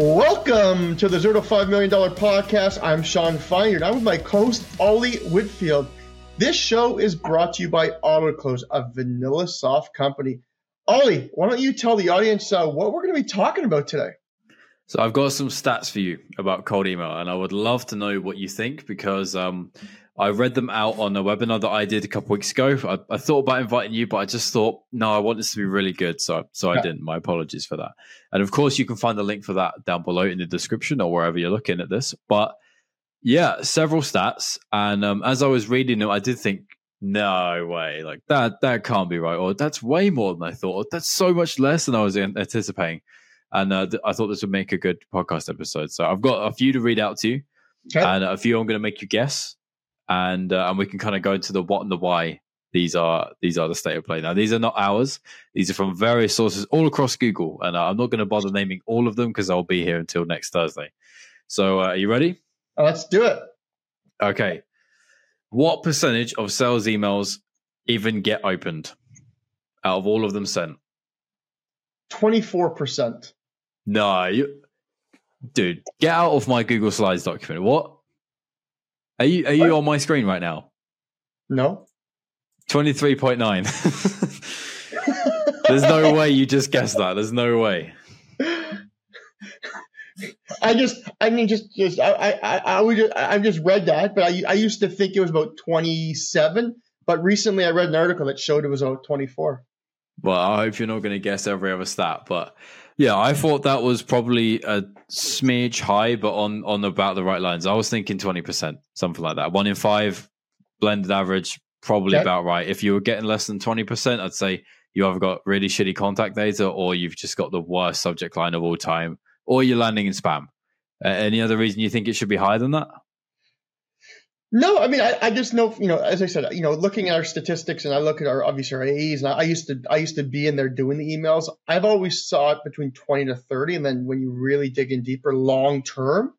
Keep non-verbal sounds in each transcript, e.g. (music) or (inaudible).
Welcome to the Zero to Five Million Dollar Podcast. I'm Shawn Finder. I'm with my co-host Ollie Whitfield. This show is brought to you by Autoklose, a VanillaSoft company. Ollie, why don't you tell the audience uh, what we're going to be talking about today? So I've got some stats for you about cold email, and I would love to know what you think because um, I read them out on a webinar that I did a couple weeks ago. I, I, thought about inviting you, but I just thought, no, I want this to be really good, so so yeah. I didn't. My apologies for that. And of course, you can find the link for that down below in the description or wherever you're looking at this. But yeah, several stats, and um, as I was reading them, I did think, no way, like that that can't be right, or that's way more than I thought. That's so much less than I was anticipating and uh, th- I thought this would make a good podcast episode. So I've got a few to read out to you, okay. and a few I'm going to make you guess, and uh, and we can kind of go into the what and the why. These are these are the state of play now. These are not ours. These are from various sources all across Google, and uh, I'm not going to bother naming all of them because I'll be here until next Thursday. So uh, are you ready? Uh, let's do it. Okay. What percentage of sales emails even get opened out of all of them sent? 24%. No, you, dude, get out of my Google Slides document. What? Are you are you on my screen right now? No. Twenty three point nine. (laughs) There's no way you just guessed that. There's no way. I just, I mean, just, just, I, I, I would, just, I just read that, but I, I used to think it was about 27, but recently I read an article that showed it was about 24. Well, I hope you're not going to guess every other stat, but yeah, I thought that was probably a smidge high, but on on about the right lines. I was thinking twenty percent, something like that. One in five blended average, probably okay. about right. If you were getting less than twenty percent, I'd say you either got really shitty contact data, or you've just got the worst subject line of all time, or you're landing in spam. Uh, any other reason you think it should be higher than that? No, I mean, I, I just know, you know, as I said, you know, looking at our statistics and I look at our obviously our AEs, and I, I, used to, I used to be in there doing the emails. I've always saw it between twenty to thirty, and then when you really dig in deeper, long term,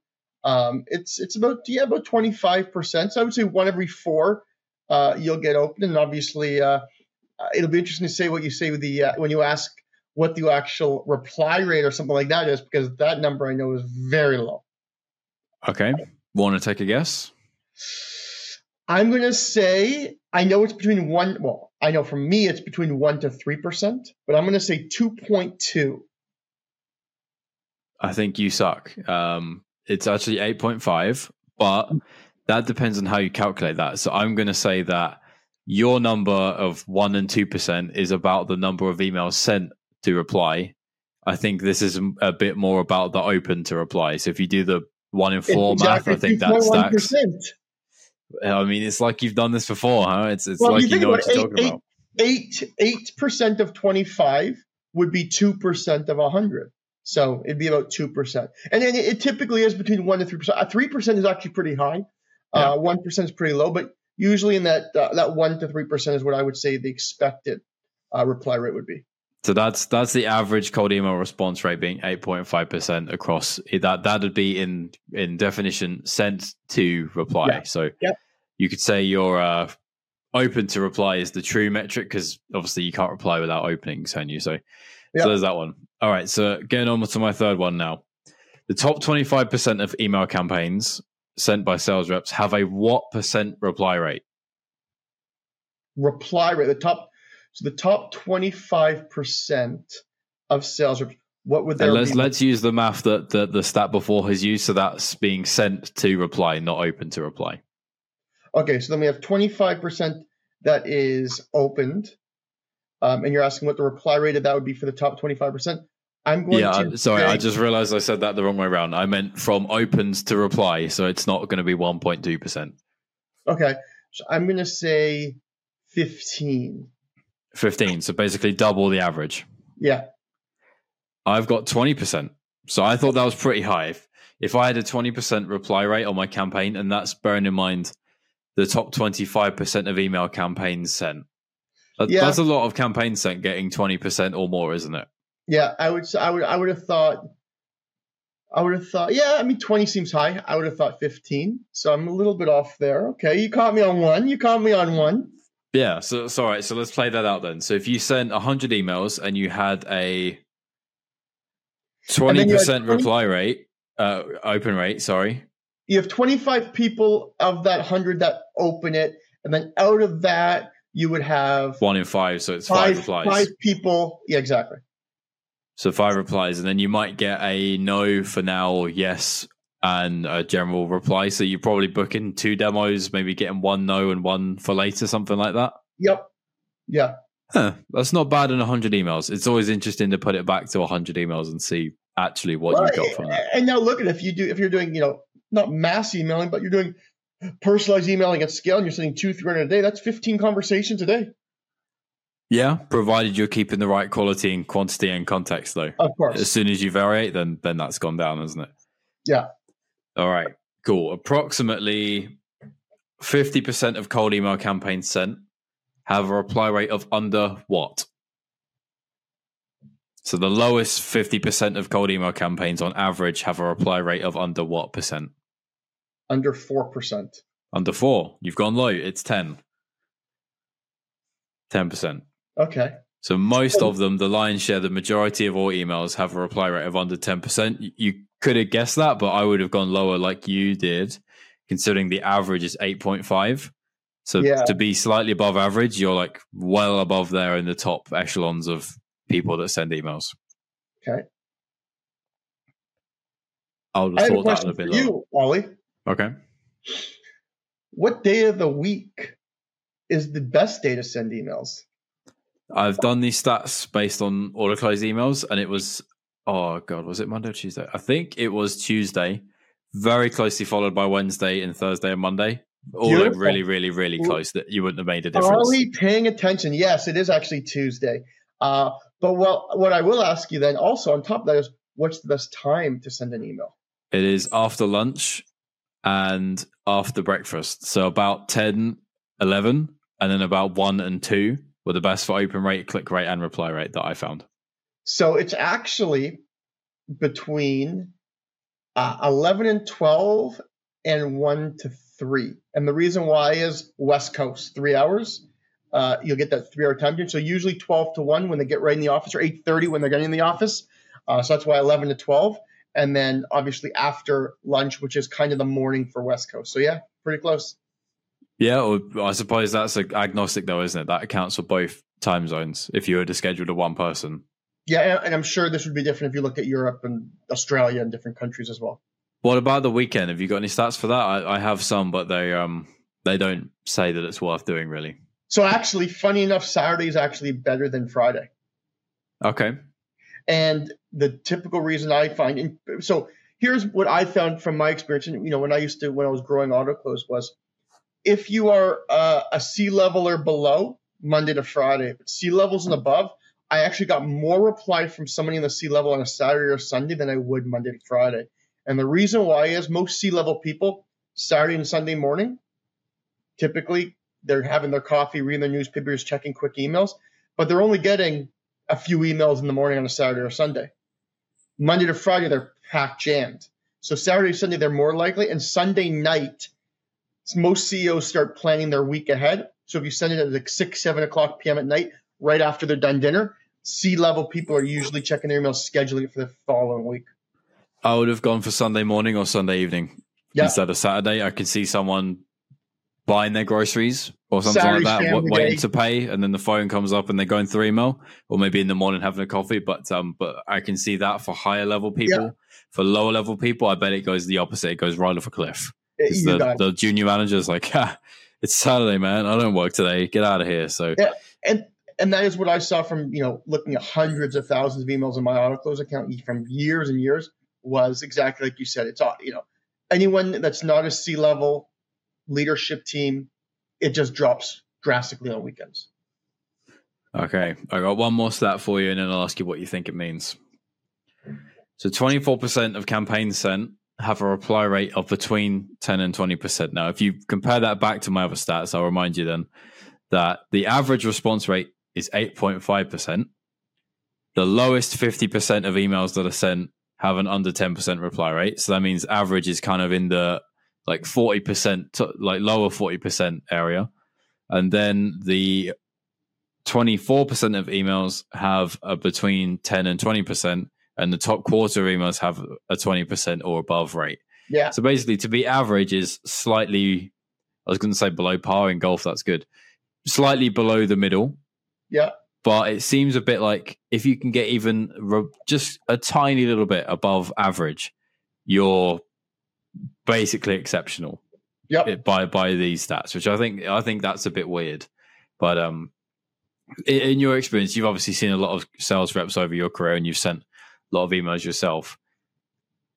um, it's it's about yeah about twenty five percent. So I would say one every four, uh, you'll get open, and obviously, uh, uh, it'll be interesting to say what you say with the uh, when you ask what the actual reply rate or something like that is, because that number I know is very low. Okay, want to take a guess? I'm going to say I know it's between one. Well, I know for me it's between one to three percent, but I'm going to say two point two. I think you suck. Um, it's actually eight point five, but that depends on how you calculate that. So I'm going to say that your number of one and two percent is about the number of emails sent to reply. I think this is a bit more about the open to reply. So if you do the one in four exactly math, I think that stacks. I mean, it's like you've done this before, huh? It's it's well, like you, you know what you're talking eight, about. Eight eight percent of twenty five would be two percent of hundred. So it'd be about two percent, and then it, typically is between one to three percent. Three percent is actually pretty high. Uh, one yeah. uh, is pretty low, but usually in that uh, that one to three percent is what I would say the expected uh, reply rate would be. So that's that's the average cold email response rate being eight point five percent across that that would be in in definition sent to reply. Yeah. So yeah. you could say you're uh, open to reply is the true metric because obviously you can't reply without opening, can you? So yeah. so there's that one. All right, so getting on to my third one now. The top twenty five percent of email campaigns sent by sales reps have a what percent reply rate? Reply rate. The top so the top 25% of sales reps, what would there let's, be? Let's use the math that the, the stat before has used. So that's being sent to reply, not open to reply. Okay, so then we have 25% that is opened. Um, and you're asking what the reply rate of that would be for the top 25%. I'm going yeah, to. Sorry, I just realized I said that the wrong way around. I meant from opens to reply, so it's not going to be 1.2%. Okay, so I'm going to say 15. 15. So basically double the average. Yeah. I've got 20%. So I thought that was pretty high. If, if I had a 20% reply rate on my campaign, and that's bearing in mind the top 25% of email campaigns sent. That, yeah. That's a lot of campaigns sent getting 20% or more, isn't it? Yeah, I would I would I would have thought I would have thought yeah, I mean 20 seems high. I would have thought 15. So I'm a little bit off there. Okay, you caught me on one. You caught me on one. Yeah, so, so all right, so let's play that out then. So if you sent 100 emails and you had a Twenty percent reply rate, uh, open rate. Sorry. You have 25 people of that 100 that open it, and then out of that, you would have one in five, so it's five, five replies. Five people. Yeah, exactly. So five replies, and then you might get a no for now or yes and a general reply. So you're probably booking two demos, maybe getting one no and one for later, something like that. Yep. Yeah. Huh, that's not bad in 100 emails. It's always interesting to put it back to 100 emails and see actually what well, you got from it. And now look at if you do if you're doing, you know, not mass emailing, but you're doing personalized emailing at scale and you're sending two, 300 a day, that's 15 conversations a day. Yeah, provided you're keeping the right quality and quantity and context, though. Of course. As soon as you vary, then then that's gone down, isn't it? Yeah. All right. Cool. Approximately fifty percent of cold email campaigns sent have a reply rate of under what? So the lowest fifty percent of cold email campaigns on average have a reply rate of under what percent? Under four percent. Under four. You've gone low. It's ten. Ten percent. Okay. So most of them, the lion's share, the majority of all emails have a reply rate of under 10%. You could have guessed that, but I would have gone lower like you did, considering the average is 8.5. So yeah. to be slightly above average, you're like well above there in the top echelons of people that send emails. Okay. I'll have, I thought that would have been you, Wally. Okay. What day of the week is the best day to send emails? I've done these stats based on Autoklose emails, and it was oh god, was it Monday or Tuesday? I think it was Tuesday. Very closely followed by Wednesday and Thursday and Monday. All like really, really, really close that you wouldn't have made a difference. Are we paying attention? Yes, it is actually Tuesday. Uh, but well, what I will ask you then also on top of that is what's the best time to send an email? It is after lunch and after breakfast. So about 10, 11, and then about 1 and 2 were the best for open rate, click rate, and reply rate that I found. So it's actually between uh, 11 and 12 and 1 to 3. And the reason why is West Coast, three hours. Uh, you'll get that three hour time change. So usually 12 to 1 when they get right in the office or 8.30 when they're getting in the office. Uh, so that's why 11 to 12. And then obviously after lunch, which is kind of the morning for West Coast. So yeah, pretty close. Yeah, I suppose that's agnostic though, isn't it? That accounts for both time zones if you were to schedule to one person. Yeah, and I'm sure this would be different if you look at Europe and Australia and different countries as well. What about the weekend? Have you got any stats for that? I, I have some, but they um they don't say that it's worth doing really. So actually, funny enough, Saturday is actually better than Friday. Okay. And the typical reason I find so here's what I found from my experience, and you know, when I used to when I was growing Autoklose was if you are uh, C level or below, Monday to Friday. But C levels and above, I actually got more reply from somebody in the C level on a Saturday or Sunday than I would Monday to Friday. And the reason why is most C level people, Saturday and Sunday morning, typically they're having their coffee, reading their newspapers, checking quick emails, but they're only getting a few emails in the morning on a Saturday or Sunday. Monday to Friday, they're packed jammed. So Saturday, Sunday, they're more likely, and Sunday night, most CEOs start planning their week ahead. So if you send it at like six, seven o'clock p.m. at night, right after they're done dinner, C level people are usually checking their emails, scheduling it for the following week. I would have gone for Sunday morning or Sunday evening yeah. instead of Saturday. I could see someone buying their groceries or something Saturday, like that, w- waiting to pay, and then the phone comes up and they're going through email, or maybe in the morning having a coffee. But um, but I can see that for higher level people. Yeah. For lower level people, I bet it goes the opposite. It goes right off a cliff. The, the, junior manager's like, (laughs) ah, it's Saturday, man. I don't work today. Get out of here. So yeah, and and that is what I saw from you know looking at hundreds of thousands of emails in my Autoklose account from years and years was exactly like you said. It's all you know anyone that's not a C level leadership team, it just drops drastically on weekends. Okay, I got one more stat for you, and then I'll ask you what you think it means. So, twenty four percent of campaigns sent have a reply rate of between 10 and 20%. Now, if you compare that back to my other stats, I'll remind you then that the average response rate is 8.5%. The lowest 50% of emails that are sent have an under 10% reply rate. So that means average is kind of in the like 40% to, like lower 40% area. And then the 24% of emails have a between 10 and 20% and the top quarter of emails have a 20% or above rate. Yeah. So basically, to be average is slightly, I was going to say below par in golf, that's good. Slightly below the middle. Yeah. But it seems a bit like if you can get even just a tiny little bit above average, you're basically exceptional. Yep. By by these stats, which I think I think that's a bit weird. But um, in, in your experience, you've obviously seen a lot of sales reps over your career, and you've sent a lot of emails yourself.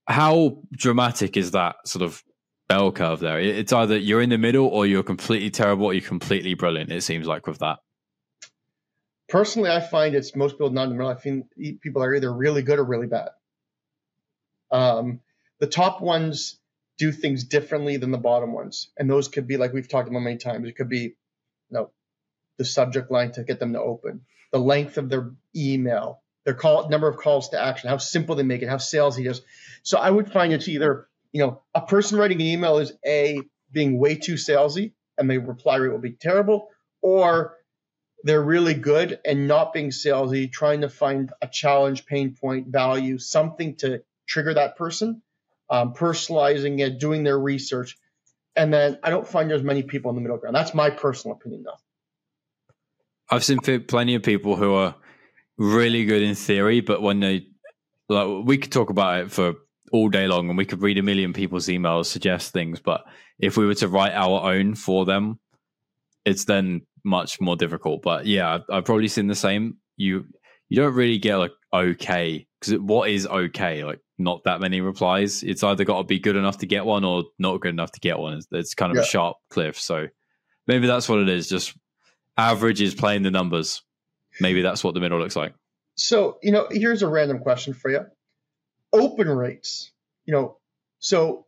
How dramatic is that sort of bell curve there? It's either you're in the middle or you're completely terrible or you're completely brilliant. It seems like with that. Personally, I find it's most people not in the middle. I think people are either really good or really bad. Um, the top ones do things differently than the bottom ones, and those could be like we've talked about many times. It could be, you know, the subject line to get them to open, the length of their email, their call number of calls to action, how simple they make it, how salesy it is. So I would find it's either, you know, a person writing an email is a being way too salesy and the reply rate will be terrible, or they're really good and not being salesy, trying to find a challenge, pain point, value, something to trigger that person, um, personalizing it, doing their research. And then I don't find there's many people in the middle ground. That's my personal opinion, though. I've seen plenty of people who are really good in theory, but when they like, we could talk about it for all day long, and we could read a million people's emails, suggest things. But if we were to write our own for them, it's then much more difficult. But yeah, I've, I've probably seen the same. You you don't really get like okay because what is okay? Like not that many replies. It's either got to be good enough to get one or not good enough to get one. It's, it's kind of yeah. a sharp cliff. So maybe that's what it is. Just average is playing the numbers. Maybe that's what the middle looks like. So, you know, here's a random question for you. Open rates, you know, so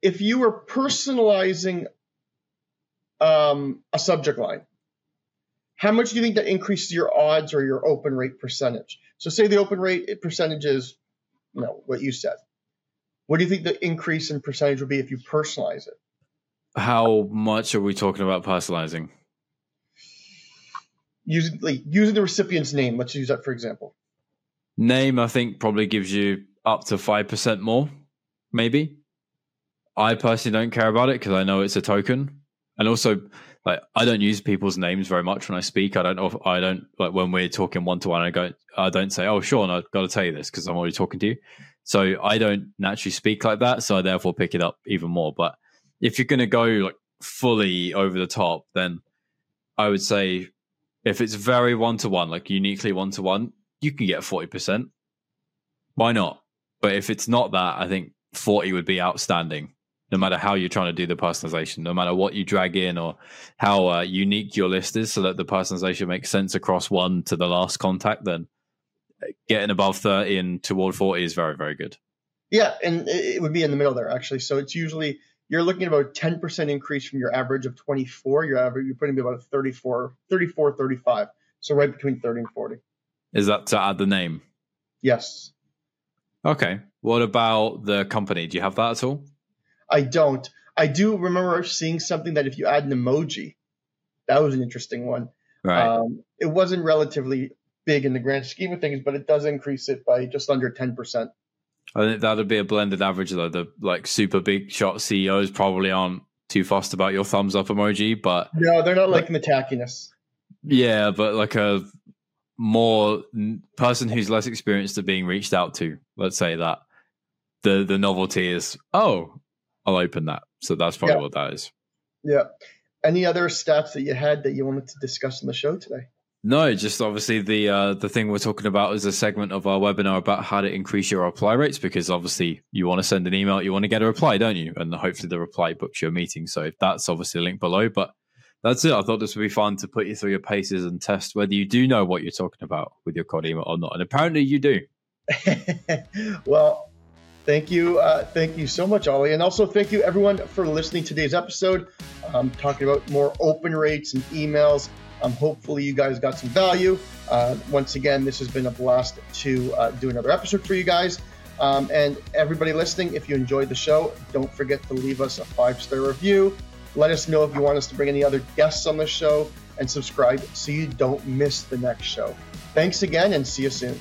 if you were personalizing um, a subject line, how much do you think that increases your odds or your open rate percentage? So, say the open rate percentage is, you know, what you said. What do you think the increase in percentage would be if you personalize it? How much are we talking about personalizing? using like, using the recipient's name. Let's use that for example. Name, I think, probably gives you up to five percent more, maybe. I personally don't care about it because I know it's a token, and also like I don't use people's names very much when I speak. I don't know. If, I don't like when we're talking one to one. I go. I don't say, "Oh, Shawn, I've got to tell you this" because I'm already talking to you. So I don't naturally speak like that. So I therefore pick it up even more. But if you're going to go like fully over the top, then I would say if it's very one to one, like uniquely one to one, you can get 40%. Why not? But if it's not that, I think 40 would be outstanding, no matter how you're trying to do the personalization, no matter what you drag in or how uh, unique your list is, so that the personalization makes sense across one to the last contact, then getting above 30 and toward 40 is very, very good. Yeah, and it would be in the middle there, actually. So it's usually you're looking at about 10% increase from your average of 24. Your average, you're putting about a 34, 34, 35. So right between 30 and 40. Is that to add the name? Yes. Okay. What about the company? Do you have that at all? I don't. I do remember seeing something that if you add an emoji, that was an interesting one. Right. Um, it wasn't relatively big in the grand scheme of things, but it does increase it by just under 10%. I think that'd be a blended average though. The like super big shot CEOs probably aren't too fussed about your thumbs up emoji, but no, they're not liking the tackiness. Yeah, but like a more person who's less experienced at being reached out to, let's say that the the novelty is oh, I'll open that. So that's probably yeah. what that is. Yeah. Any other stats that you had that you wanted to discuss on the show today? No, just obviously the uh, the thing we're talking about is a segment of our webinar about how to increase your reply rates because obviously you want to send an email, you want to get a reply, don't you? And hopefully the reply books your meeting. So that's obviously a link below. But that's it. I thought this would be fun to put you through your paces and test whether you do know what you're talking about with your cold email or not. And apparently you do. (laughs) well, thank you, uh, thank you so much, Ollie, and also thank you everyone for listening to today's episode. Um, talking about more open rates and emails. Um, hopefully, you guys got some value. Uh, once again, this has been a blast to uh, do another episode for you guys. Um, and everybody listening, if you enjoyed the show, don't forget to leave us a five star review. Let us know if you want us to bring any other guests on the show and subscribe so you don't miss the next show. Thanks again and see you soon.